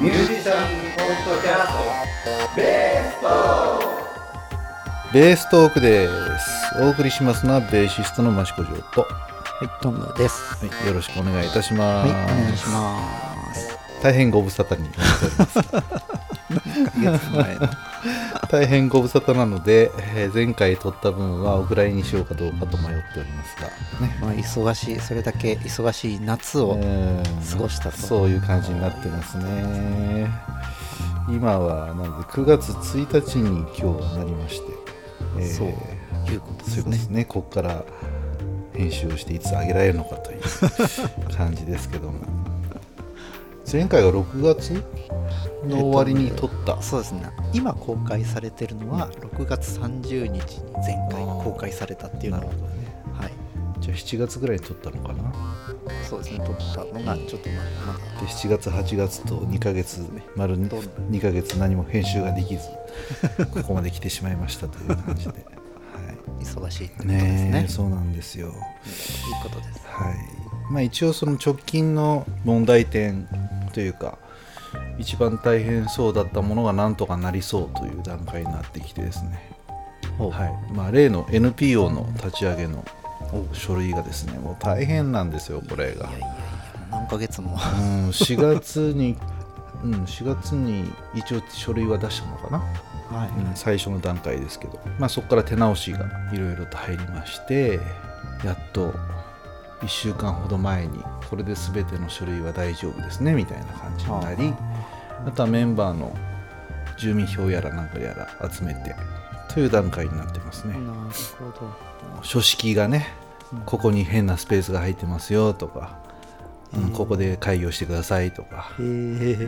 ミュージシャンポッドキャストベーストベーストークですお送りしますのはベーシストの益子城と、ははい、トムです。い、よろしくお願いいたしまはい、す、お願いします。大変ご無沙汰になっております月前の。大変ご無沙汰なので、えー前回撮った分はお蔵入りにしようかどうかと迷っておりますがねまあ、忙しい、それだけ忙しい夏を。えー過ごしたとそういう感じになってますね今はなので9月1日に今日なりまして、えーそういうことですねです。ねここから編集をしていつ上げられるのかという 感じですけども前回が6月の終わりに撮った、そうですね。今公開されてるのは6月30日に前回公開されたっていうのを。じゃあ7月ぐらいに撮ったのかな？そうですね。撮ったのがちょっとままだで7月8月と2ヶ月丸どん2ヶ月何も編集ができず ここまで来てしまいましたという感じで、は忙しいってことい、ですね。ね。えそうなんですよ。いいことです。はい。まあ一応その直近の問題点というか一番大変そうだったものがなんとかなりそうという段階になってきてですね。はい。まあ、例の NPO の立ち上げの書類がですねもう大変なんですよこれが。いやいやいや、何ヶ月も。うん4月に うん4月に一応書類は出したのかな、はい。うん最初の段階ですけど、まあ、そこから手直しがいろいろと入りましてやっと1週間ほど前にこれで全ての書類は大丈夫ですねみたいな感じになりあとはメンバーの住民票やらなんかやら集めてという段階になってますね。なるほど。書式がねここに変なスペースが入ってますよとか、うんここで会議をしてくださいとか。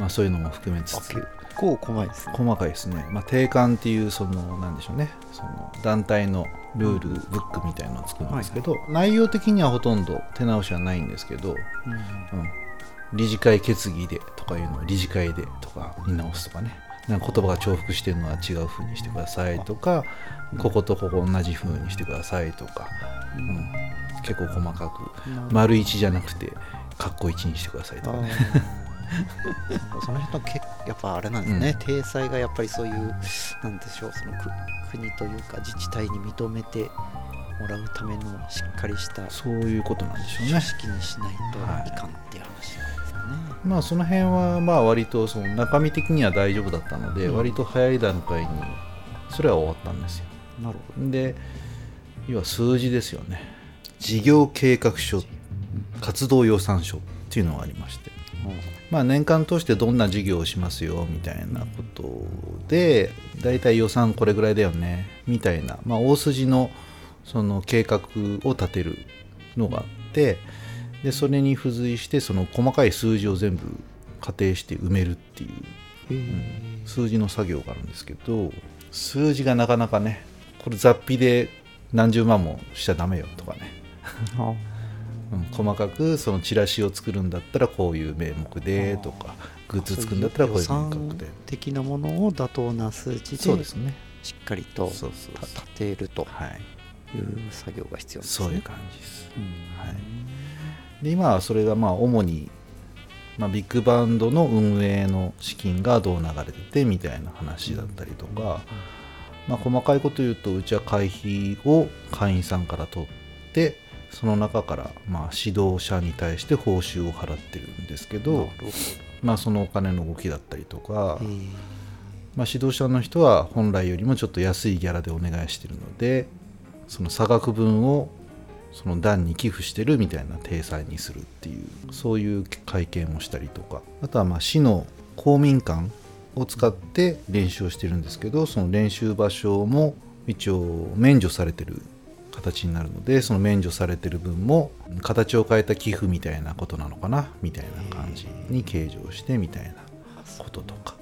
まあ、そういうのも含めつつ。結構細いですね。細かいですね、まあ、定款っていうそのなんでしょうね。その団体のルールブックみたいなのを作るんですけど、内容的にはほとんど手直しはないんですけど、うん。うん、理事会決議でとかいうのを理事会でとかに直すとかねなんか言葉が重複してるのは違う風にしてくださいとかこことここ同じ風にしてくださいとか、うん、結構細かく。丸1じゃなくてカッコ1にしてくださいとかね。その人のけ やっぱあれなんですね、体裁がやっぱりそういうなんでしょうそのく国というか自治体に認めてもらうためのしっかりしたそういうことなんでしょう組ね織にしないとはいいかんっていう。まあその辺はまあ割とその中身的には大丈夫だったので、うん。割と早い段階にそれは終わったんですよ。なるほで要は数字ですよね。事業計画書活動予算書っていうのがありまして。ど。まあ年間通してどんな事業をしますよみたいなことでだいたい予算これぐらいだよねみたいな、まあ、大筋のその計画を立てるのがあってでそれに付随してその細かい数字を全部仮定して埋めるっていうへ数字の作業があるんですけど数字がなかなかねこれ雑費で何十万もしちゃダメよとかね、あ うん、細かくそのチラシを作るんだったらこういう名目でとかグッズ作るんだったらこういう名目で。的なものを妥当な数値でしっかりと立てるとはい。いう作業が必要ですね。そういう感じです。うん。はいで今はそれがまあ主に、まあ、ビッグバンドの運営の資金がどう流れててみたいな話だったりとか、まあ、細かいこと言うとうちは会費を会員さんから取ってその中からまあ指導者に対して報酬を払ってるんですけどまあ、そのお金の動きだったりとか、まあ、指導者の人は本来よりもちょっと安いギャラでお願いしてるのでその差額分をその団に寄付してるみたいな体裁にするっていうそういう会見をしたりとか。あとはまあ市の公民館を使って練習をしてるんですけどその練習場所も一応免除されてる形になるのでその免除されてる分も形を変えた寄付みたいなことなのかなみたいな感じに計上してみたいなこととか。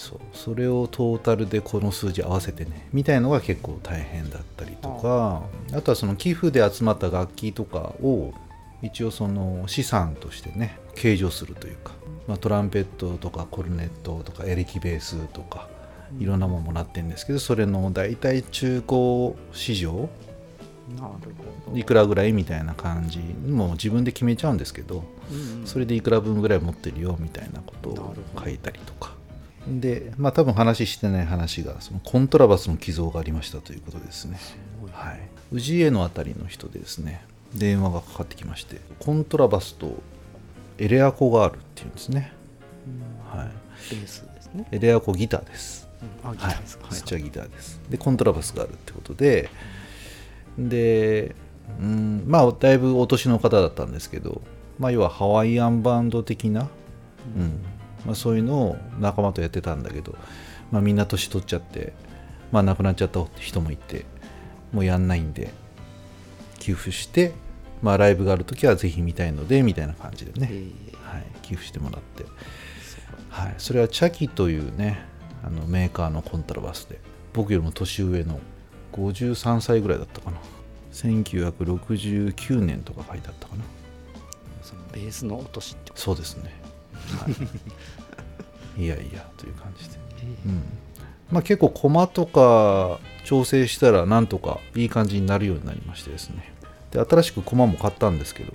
そうそれをトータルでこの数字合わせてねみたいのが結構大変だったりとかあ。とはその寄付で集まった楽器とかを一応その資産としてね計上するというか、まあ、トランペットとかコルネットとかエレキベースとかいろんなものもらってるんですけどそれの大体中古市場いくらぐらいみたいな感じもう自分で決めちゃうんですけどそれでいくら分ぐらい持ってるよみたいなことを書いたりとかでまあ多分話してない話がそのコントラバスの寄贈がありましたということですね。はい。氏家のあたりの人でですね。電話がかかってきましてコントラバスとエレアコがあるっていうんですね、はい、ベースですね。エレアコギターです。うん。あギタはいーですか、スチャギターです。でコントラバスがあるってことででうんまあだいぶお年の方だったんですけどまあ要はハワイアンバンド的な、うんまあ、そういうのを仲間とやってたんだけど、まあ、みんな年取っちゃって、まあ、亡くなっちゃった人もいてもうやんないんで寄付して、まあ、ライブがある時はぜひ見たいのでみたいな感じでね、え。ーはい、寄付してもらって、はい、それはチャキというねあのメーカーのコントラバスで僕よりも年上の53歳ぐらいだったかな。1969年とか書いてあったかな。そのベースの落としってこそうですね、はい、いやいやという感じで、とうん。まあ、結構コマとか調整したらなんとかいい感じになるようになりましてですね。で新しくコマも買ったんですけど、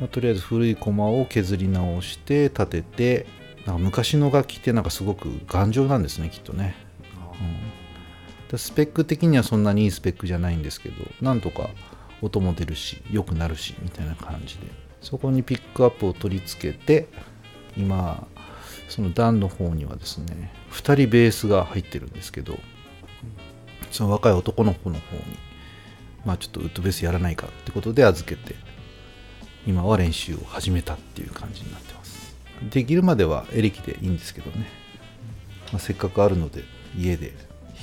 まあとりあえず古いコマを削り直して立ててなんか昔の楽器ってなんかすごく頑丈なんですねきっとね、うん、でスペック的にはそんなにいいスペックじゃないんですけどなんとか音も出るし良くなるしみたいな感じで。そこにピックアップを取り付けて今その段の方にはですね2人ベースが入ってるんですけどその若い男の子の方にまあちょっとウッドベースやらないかってことで預けて今は練習を始めたっていう感じになってます。できるまではエレキでいいんですけどね、まあ、せっかくあるので家で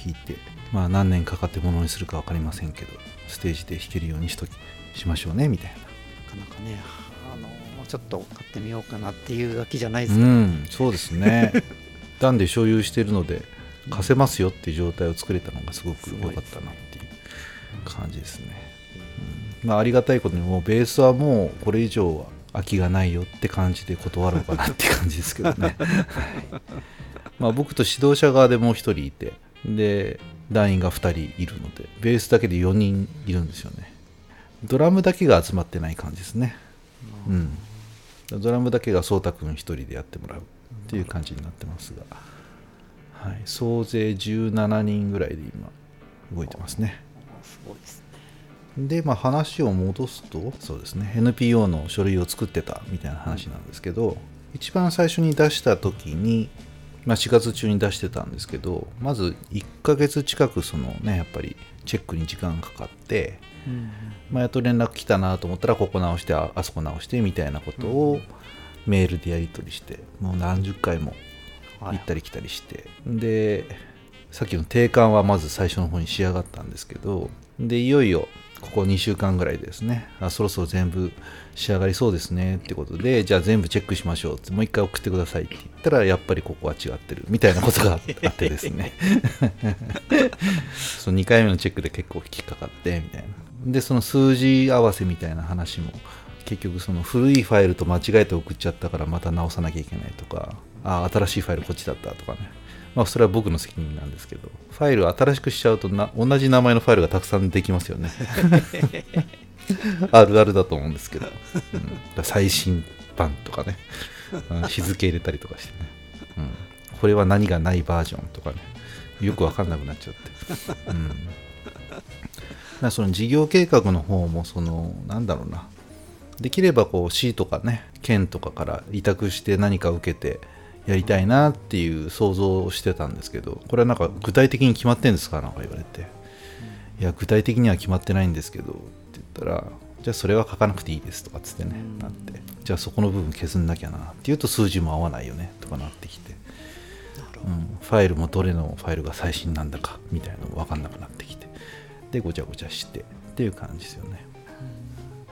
弾いてまあ何年かかってものにするか分かりませんけどステージで弾けるようにしときしましょうねみたいな。なかなかねあのちょっと買ってみようかなっていう楽器じゃないですうか、んそうですね。段で所有しているので貸せますよっていう状態を作れたのがすごく良かったなっていう感じですね、うん。まあ、ありがたいことにもうベースはもうこれ以上は空きがないよって感じで断ろうかなって感じですけどね、はい。まあ、僕と指導者側でもう1人いてで団員が2人いるのでベースだけで4人いるんですよね。ドラムだけが集まってない感じですね。うんドラムだけが颯太君一人でやってもらうっていう感じになってますが、はい、総勢17人ぐらいで今動いてますね。すごいですね。で、まあ、話を戻すとそうですね。NPO の書類を作ってたみたいな話なんですけど、一番最初に出した時に、まあ、4月中に出してたんですけどまず1ヶ月近くそのねやっぱりチェックに時間かかって、まあ、やっと連絡来たなと思ったらここ直してああそこ直してみたいなことをメールでやり取りしてもう何十回も行ったり来たりして、でさっきの定款はまず最初の方に仕上がったんですけどでいよいよここ2週間ぐらいでですね。あそろそろ全部仕上がりそうですねってことでじゃあ全部チェックしましょうってもう一回送ってくださいって言ったらやっぱりここは違ってるみたいなことがあってですね。その2回目のチェックで結構引っかかってみたいなでその数字合わせみたいな話も結局その古いファイルと間違えて送っちゃったからまた直さなきゃいけないとかあ新しいファイルこっちだったとかね。まあそれは僕の責任なんですけど。ファイル新しくしちゃうとな同じ名前のファイルがたくさんできますよね。あるあるだと思うんですけど、うん、最新版とかね。うん日付入れたりとかしてね、うん、これは何がないバージョンとかね。よくわかんなくなっちゃって、うん、だその事業計画の方もそのなんだろうな。できればこう市とかね県とかから委託して何か受けてやりたいなっていう想像をしてたんですけどこれはなんか具体的に決まってんですか？なんか言われて、いや具体的には決まってないんですけどって言ったらじゃあそれは書かなくていいですとかっつってね、なって。じゃあそこの部分削んなきゃなっていうと数字も合わないよねとかなってきて、うん、ファイルもどれのファイルが最新なんだかみたいなの分かんなくなってきてでごちゃごちゃしてっていう感じですよね。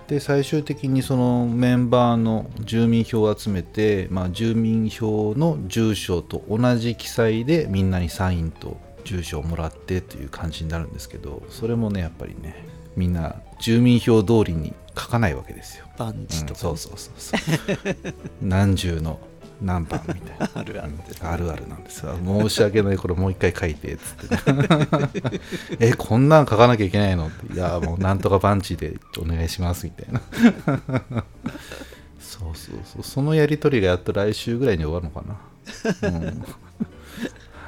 で最終的にそのメンバーの住民票を集めて、まあ、住民票の住所と同じ記載でみんなにサインと住所をもらってという感じになるんですけどそれもねやっぱりねみんな住民票通りに書かないわけですよ。とか、うんそうそうそうそう。何十の何番みたいな。あるあるです、あるあるなんです。よ申し訳ないこれもう一回書いてっつって、ね、えこんなん書かなきゃいけないのって。いやもうなんとかパンチでお願いしますみたいな。そうそうそう。そのやり取りがやっと来週ぐらいに終わるのかな、うん、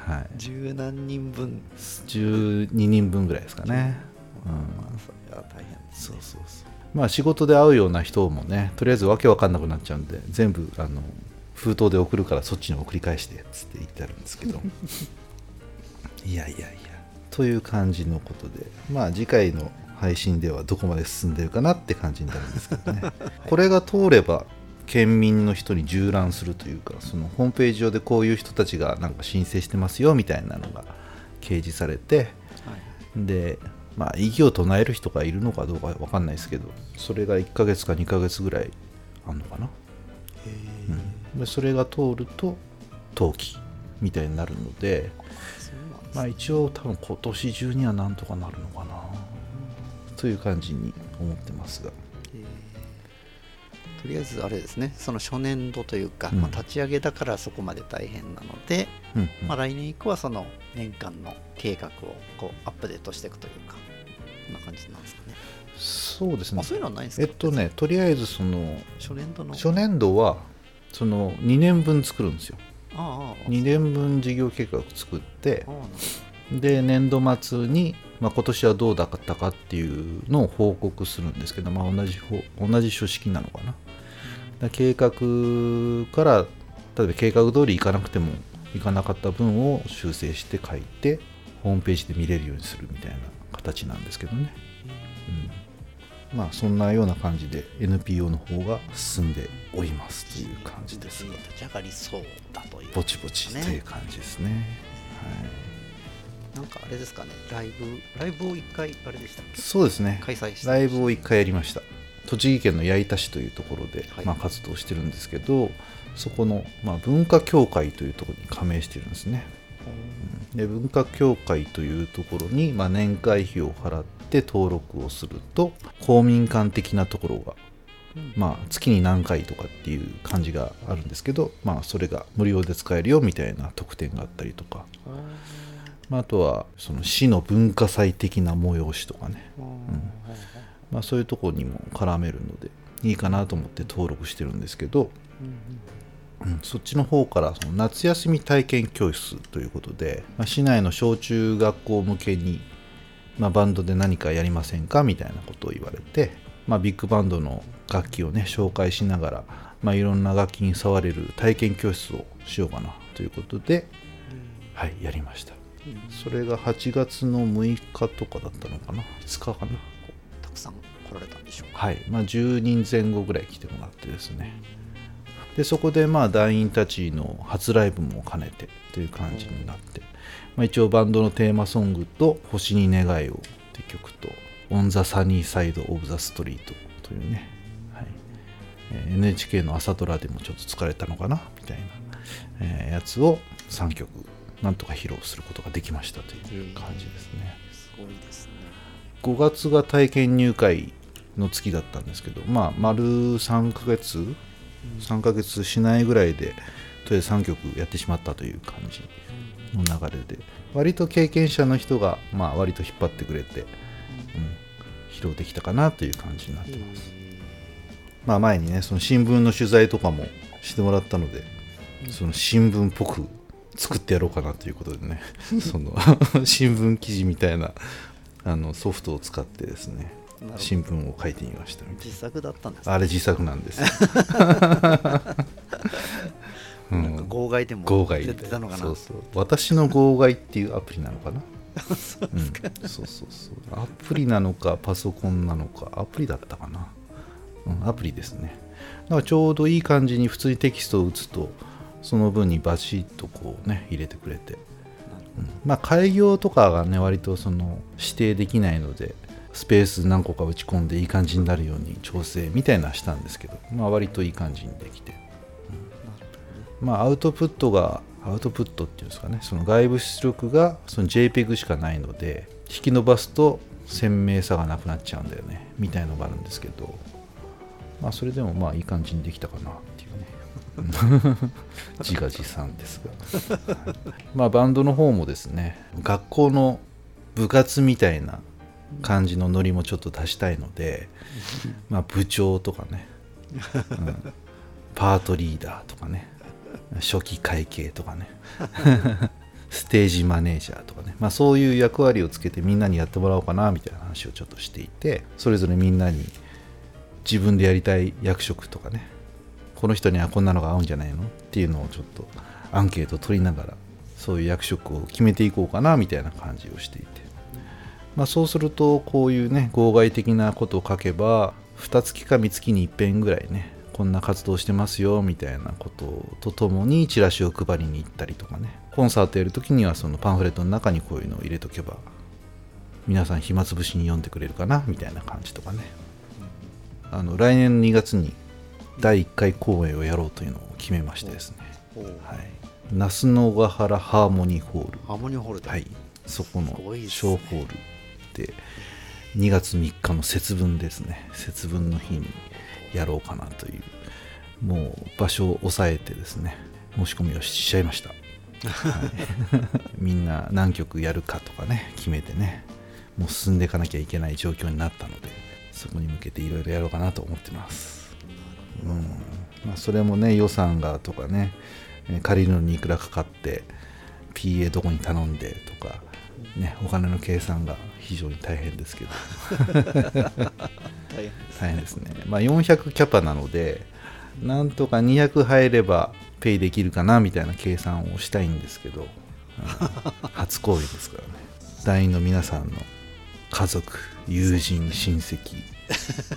はい。十何人分、12人分ぐらいですかね、うんまあ、それは大変ですそうそうそう。まあ仕事で会うような人もねとりあえずわけわかんなくなっちゃうんで全部あの封筒で送るからそっちに送り返してっつって言ってあるんですけど。いやいやいや。という感じのことで。まあ次回の配信ではどこまで進んでるかなって感じになるんですけどね。これが通れば県民の人に縦覧するというかそのホームページ上でこういう人たちがなんか申請してますよみたいなのが掲示されてはい。でまあ異議を唱える人がいるのかどうかわかんないですけどそれが1ヶ月か2ヶ月ぐらいあんのかな、うん、でそれが通ると登記みたいになるのでまあ一応多分今年中にはなんとかなるのかなという感じに思ってますが。えーとりあえずあれですね。その初年度というか、うん。まあ、立ち上げだからそこまで大変なので、うんうん。まあ、来年以降はその年間の計画をこうアップデートしていくというかそんな感じなんですかね、そうですね。あそういうのはないんですか？えっとねとりあえずその初年度の。初年度はその2年分作るんですよ。ああ2年分事業計画作ってで年度末に、まあ、今年はどうだったかっていうのを報告するんですけど、まあ、同じ方同じ書式なのかな。だ計画から例えば計画通りいかなくてもいかなかった分を修正して書いてホームページで見れるようにするみたいな形なんですけどね、うん、まあそんなような感じで NPO の方が進んでおりますという感じですが。立ち上がりそうだという。ぼちぼちという感じですね。なんかあれですかね。ライブライブを一回あれでしたそうですね。開催してライブを1回やりました。栃木県の矢板市というところで、はい。まあ、活動してるんですけどそこの、まあ、文化協会というところに加盟してるんですねで文化協会というところに、まあ、年会費を払って登録をすると公民館的なところが、まあ、月に何回とかっていう感じがあるんですけど、まあ、それが無料で使えるよみたいな特典があったりとか、まあ、あとはその市の文化祭的な催しとかね。まあ、そういうところにも絡めるのでいいかなと思って登録してるんですけど、うん。そっちの方からその夏休み体験教室ということで、まあ、市内の小中学校向けに、まあ、バンドで何かやりませんかみたいなことを言われて、まあ、ビッグバンドの楽器をね紹介しながら、まあ、いろんな楽器に触れる体験教室をしようかなということで、はいやりました。それが8月の6日とかだったのかな？5日かな？たくさん来られたんでしょうか？はい、まあ、10人前後ぐらい来てもらってですねでそこでまあ団員たちの初ライブも兼ねてという感じになって、まあ、一応バンドのテーマソングと「星に願いを」っていう曲と「On the Sunny Side of the Street」というね、はいえー NHK の朝ドラでもちょっと疲れたのかなみたいな、えーやつを3曲なんとか披露することができましたという感じですね。すごいですね5月が体験入会の月だったんですけどまあ丸3ヶ月3ヶ月しないぐらいでとりあえず3曲やってしまったという感じの流れで割と経験者の人がまあ割と引っ張ってくれて、うん、披露できたかなという感じになってます、まあ前にねその新聞の取材とかもしてもらったのでその新聞っぽく作ってやろうかなということでね その 新聞記事みたいなあのソフトを使ってですね新聞を書いてみました自作だったんですなあれ自作なんです。よ うなんかん号外でも出てたのかな。そうそう。私の号外っていうアプリなのかな？うん、そうそうそう。アプリなのかパソコンなのかアプリだったかな、うん、アプリですね。だからちょうどいい感じに普通にテキストを打つとその分にバシッとこうね入れてくれて、うん。まあ開業とかがね割とその指定できないのでスペース何個か打ち込んでいい感じになるように調整みたいなしたんですけど、まあ、割といい感じにできて。まあ、アウトプットがアウトプットっていうんですかね。その外部出力がその JPEG しかないので引き伸ばすと鮮明さがなくなっちゃうんだよね。みたいのがあるんですけど。まあそれでもまあいい感じにできたかなっていうね。自画自賛ですが、まあバンドの方もですね学校の部活みたいな感じのノリもちょっと足したいので、まあ、部長とかね、うんパートリーダーとかね初期会計とかねステージマネージャーとかね、まあ、そういう役割をつけてみんなにやってもらおうかなみたいな話をちょっとしていてそれぞれみんなに自分でやりたい役職とかねこの人にはこんなのが合うんじゃないのっていうのをちょっとアンケート取りながらそういう役職を決めていこうかなみたいな感じをしていて、まあ、そうするとこういうね号外的なことを書けば2月か3月に一遍ぐらいねこんな活動してますよみたいなこととともにチラシを配りに行ったりとかね。コンサートやるときにはそのパンフレットの中にこういうのを入れとけば皆さん暇つぶしに読んでくれるかなみたいな感じとかね。あの来年2月に第1回公演をやろうというのを決めましてですね、はい、那須野ヶ原ハーモニーホール。ハーモニーホールで、はい、そこの小ね。ホールで2月3日の節分ですね。節分の日にやろうかなというもう場所を抑えてですね申し込みをしちゃいました、はい。みんな何曲やるかとかね決めてねもう進んでいかなきゃいけない状況になったのでそこに向けていろいろやろうかなと思ってます。うん。まあ、それもね予算がとかねえー借りるのにいくらかかって PA どこに頼んでとか、ね、お金の計算が非常に大変ですけど。大変ですね、まあ、400キャパなのでなんとか200入ればペイできるかなみたいな計算をしたいんですけど、うん。初公演ですからね。団員の皆さんの家族友人親戚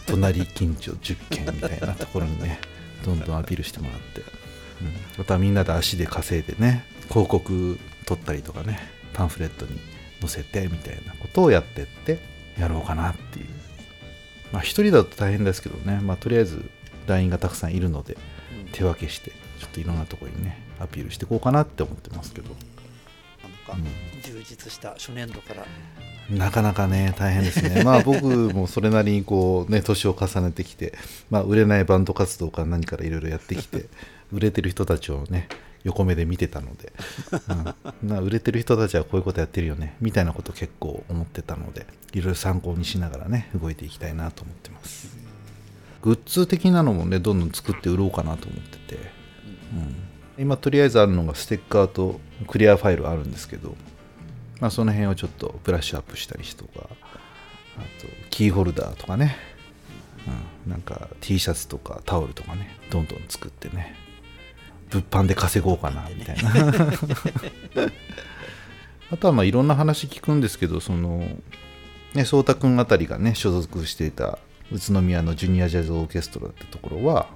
隣近所10軒みたいなところにねどんどんアピールしてもらって、うん、またみんなで足で稼いでね広告取ったりとかねパンフレットに載せてみたいなことをやってってやろうかなっていう。まあ一人だと大変ですけどね。まあとりあえず団員がたくさんいるのでうん。手分けしてちょっといろんなところにねアピールしていこうかなって思ってますけど。なんか充実した初年度から。なかなかね大変ですね。まあ僕もそれなりにこうね年を重ねてきて、まあ、売れないバンド活動から何からいろいろやってきて売れてる人たちをね横目で見てたので、うん、な売れてる人たちはこういうことやってるよね。みたいなこと結構思ってたのでいろいろ参考にしながらね動いていきたいなと思ってます。グッズ的なのもねどんどん作って売ろうかなと思ってて、うん、今とりあえずあるのがステッカーとクリアファイルあるんですけどまあ、その辺をちょっとブラッシュアップしたりとかあとキーホルダーとかね、うん、なんか T シャツとかタオルとかねどんどん作ってね。物販で稼ごうかなみたいな。あとはまあいろんな話聞くんですけどそのね颯太君あたりがね所属していた宇都宮のジュニアジャズオーケストラってところは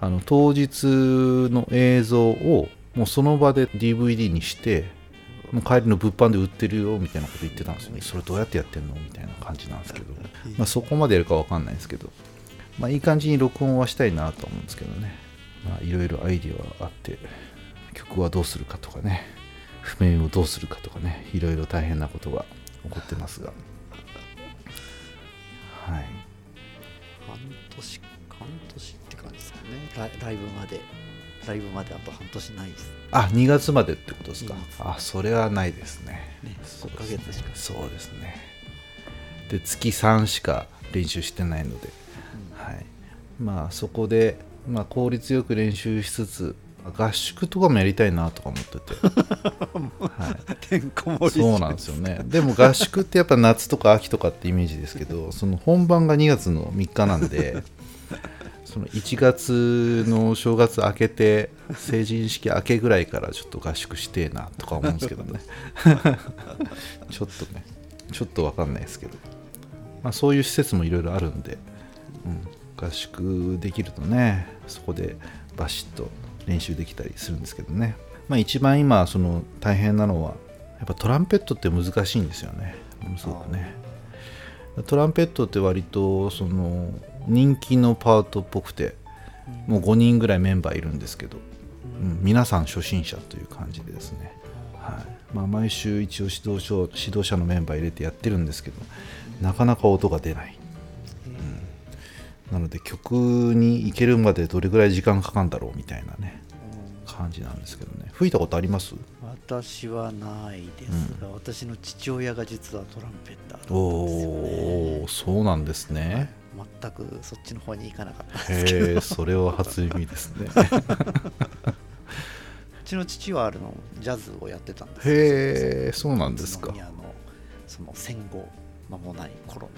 あの当日の映像をもうその場で DVD にしてもう帰りの物販で売ってるよみたいなこと言ってたんですよね。それどうやってやってんの？みたいな感じなんですけど、まあ、そこまでやるかわかんないですけど、まあ、いい感じに録音はしたいなとは思うんですけどねまあいろいろアイディアはあって曲はどうするかとかね譜面をどうするかとかねいろいろ大変なことが起こってますが。はい。半年半年って感じですかね。ライライブまで。ライブまであと半年ないです。あ2月までってことですか。うんあそれはないですね。ねそう5ヶ月しか。そうですね。で月3しか練習してないので、はい、まあそこで、まあ、効率よく練習しつつ合宿とかもやりたいなとか思ってて、はい、てんこ盛りそうなんですよね。でも合宿ってやっぱ夏とか秋とかってイメージですけど その本番が2月の3日なんでその1月の正月明けて成人式明けぐらいからちょっと合宿してえなとか思うんですけどね。ちょっとねちょっと分かんないですけど、まあ、そういう施設もいろいろあるんで、うん、合宿できるとねそこでバシッと練習できたりするんですけどね、まあ、一番今その大変なのはやっぱトランペットって難しいんですよね。ものすごくね。トランペットって割とその人気のパートっぽくてもう5人ぐらいメンバーいるんですけど、うん、皆さん初心者という感じでですね、はい。まあ、毎週一応指導書指導者のメンバー入れてやってるんですけどなかなか音が出ない、なので曲に行けるまでどれぐらい時間かかるんだろうみたいなね。感じなんですけどね。吹いたことあります？私はないです。が、私の父親が実はトランペッターだったんですよおおそうなんですね。全くそっちの方に行かなかったんですけど。それは初耳ですね。うちの父はあるのジャズをやってたんですよへえそうなんですか。のその戦後間もない頃の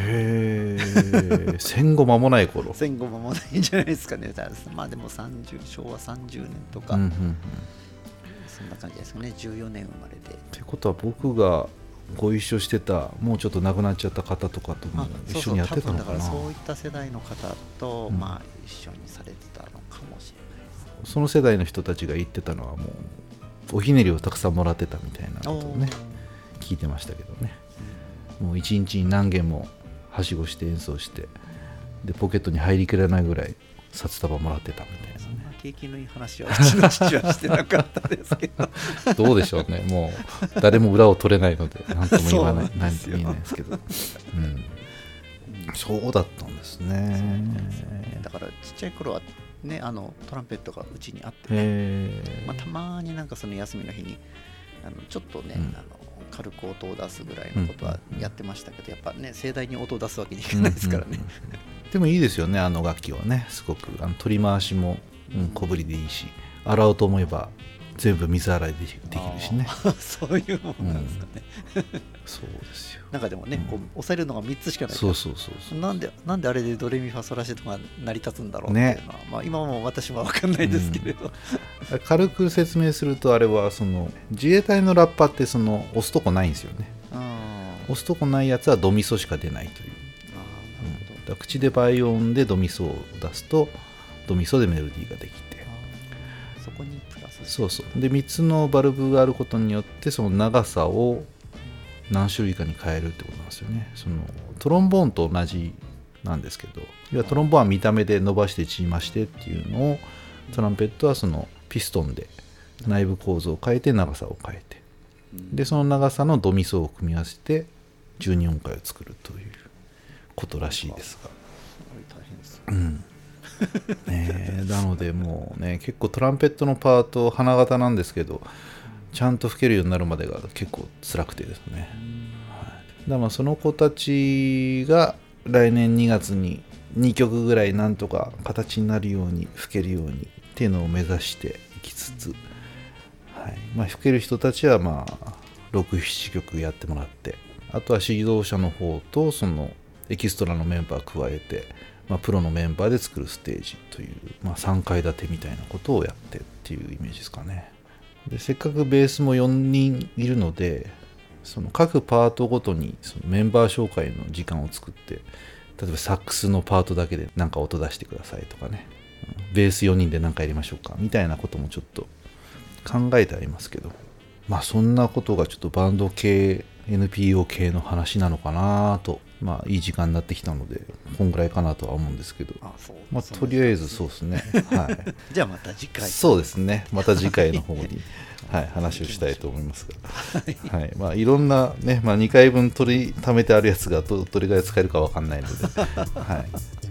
へえ戦後間もない頃。戦後間もないんじゃないですかね。まあでも30昭和30年とか、うんうんうん。そんな感じですかね。14年生まれでってことは僕がご一緒してたもうちょっと亡くなっちゃった方とかともあ一緒にやってたのかな。多分だからそういった世代の方と、うん。まあ一緒にされてたのかもしれないその世代の人たちが言ってたのはもうおひねりをたくさんもらってたみたいなことをね聞いてましたけどね。もう一日に何件もはしごして演奏してでポケットに入りきらないぐらい札束もらってたみたいそんな景気のいい話はうちの父はしてなかったですけど。な どうでしょうね。もう誰も裏を取れないので 何とも言わない何とも言えないですけど、うん、そうだったんですね。だからちっちゃい頃はねあのトランペットがうちにあって、へえまあ、たまになんかその休みの日にあのちょっとね、うん。あの軽く音を出すぐらいのことはやってましたけど、やっぱね盛大に音を出すわけにいかないですからね、うんうんでもいいですよねあの楽器はねすごく。あの取り回しも、うん、小ぶりでいいし洗おうと思えば全部水洗いできできるしね。そういうもんなんですかね、そうですよ。なんかでもね、こう押さえるのが3つしかないそうそうそうそう。なんでなんであれでドレミファソラシドが成り立つんだろうっていうのは、まあ、今も私も分かんないですけれど、軽く説明するとあれはその自衛隊のラッパってその押すとこないんですよね。押すとこないやつはドミソしか出ないという、あーなるほど。だから口で倍音でドミソを出すとドミソでメロディーができて。そこにそうそう。で3つのバルブがあることによってその長さを何種類かに変えるってことなんですよね。そのトロンボーンと同じなんですけど要はトロンボーンは見た目で伸ばして縮ましてっていうのをトランペットはそのピストンで内部構造を変えて長さを変えて。でその長さのドミソを組み合わせて12音階を作るということらしいですが。大変ですうん ねなのでもうね結構トランペットのパート花形なんですけどちゃんと吹けるようになるまでが結構辛くてですね、はい、だからまあその子たちが来年2月に2曲ぐらいなんとか形になるように吹けるようにっていうのを目指していきつつ、はい。まあ、吹ける人たちはまあ67曲やってもらってあとは指導者の方とそのエキストラのメンバー加えて、まあ、プロのメンバーで作るステージという、まあ、3階建てみたいなことをやってっていうイメージですかね。でせっかくベースも4人いるのでその各パートごとにそのメンバー紹介の時間を作って例えばサックスのパートだけで何か音出してくださいとかね。ベース4人で何かやりましょうかみたいなこともちょっと考えてありますけど。まあそんなことがちょっとバンド系 NPO 系の話なのかなとまあいい時間になってきたのでこんぐらいかなとは思うんですけど。あそう。まあとりあえずそうですね。はい。じゃあまた次回。そうですね。また次回の方に、はい、話をしたいと思いますが、はい。まあ、いろんなね、まあ、2回分取り貯めてあるやつがどどれぐらい使えるかわかんないので、はい。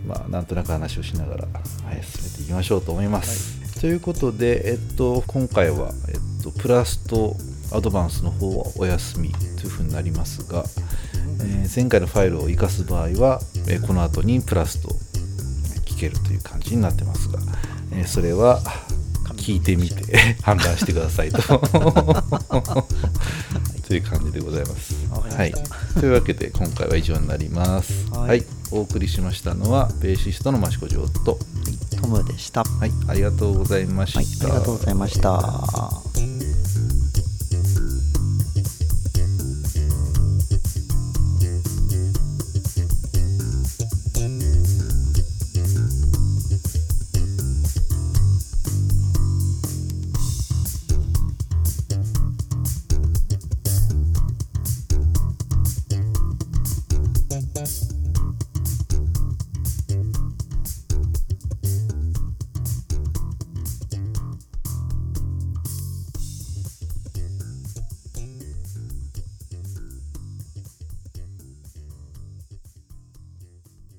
まあ、なんとなく話をしながら、はい、進めていきましょうと思います。ということで、えっと、今回は、えっと、プラスとアドバンスの方はお休みというふうになりますが、えー前回のファイルを生かす場合は、えーこの後にプラスと聞けるという感じになってますが、えーそれは聞いてみて判断してくださいと。という感じでございます。はい。というわけで今回は以上になります。はい。はい、お送りしましたのはベーシストの益子城と、トムでした。ははい、ありがとうございました。い、ありがとうございました。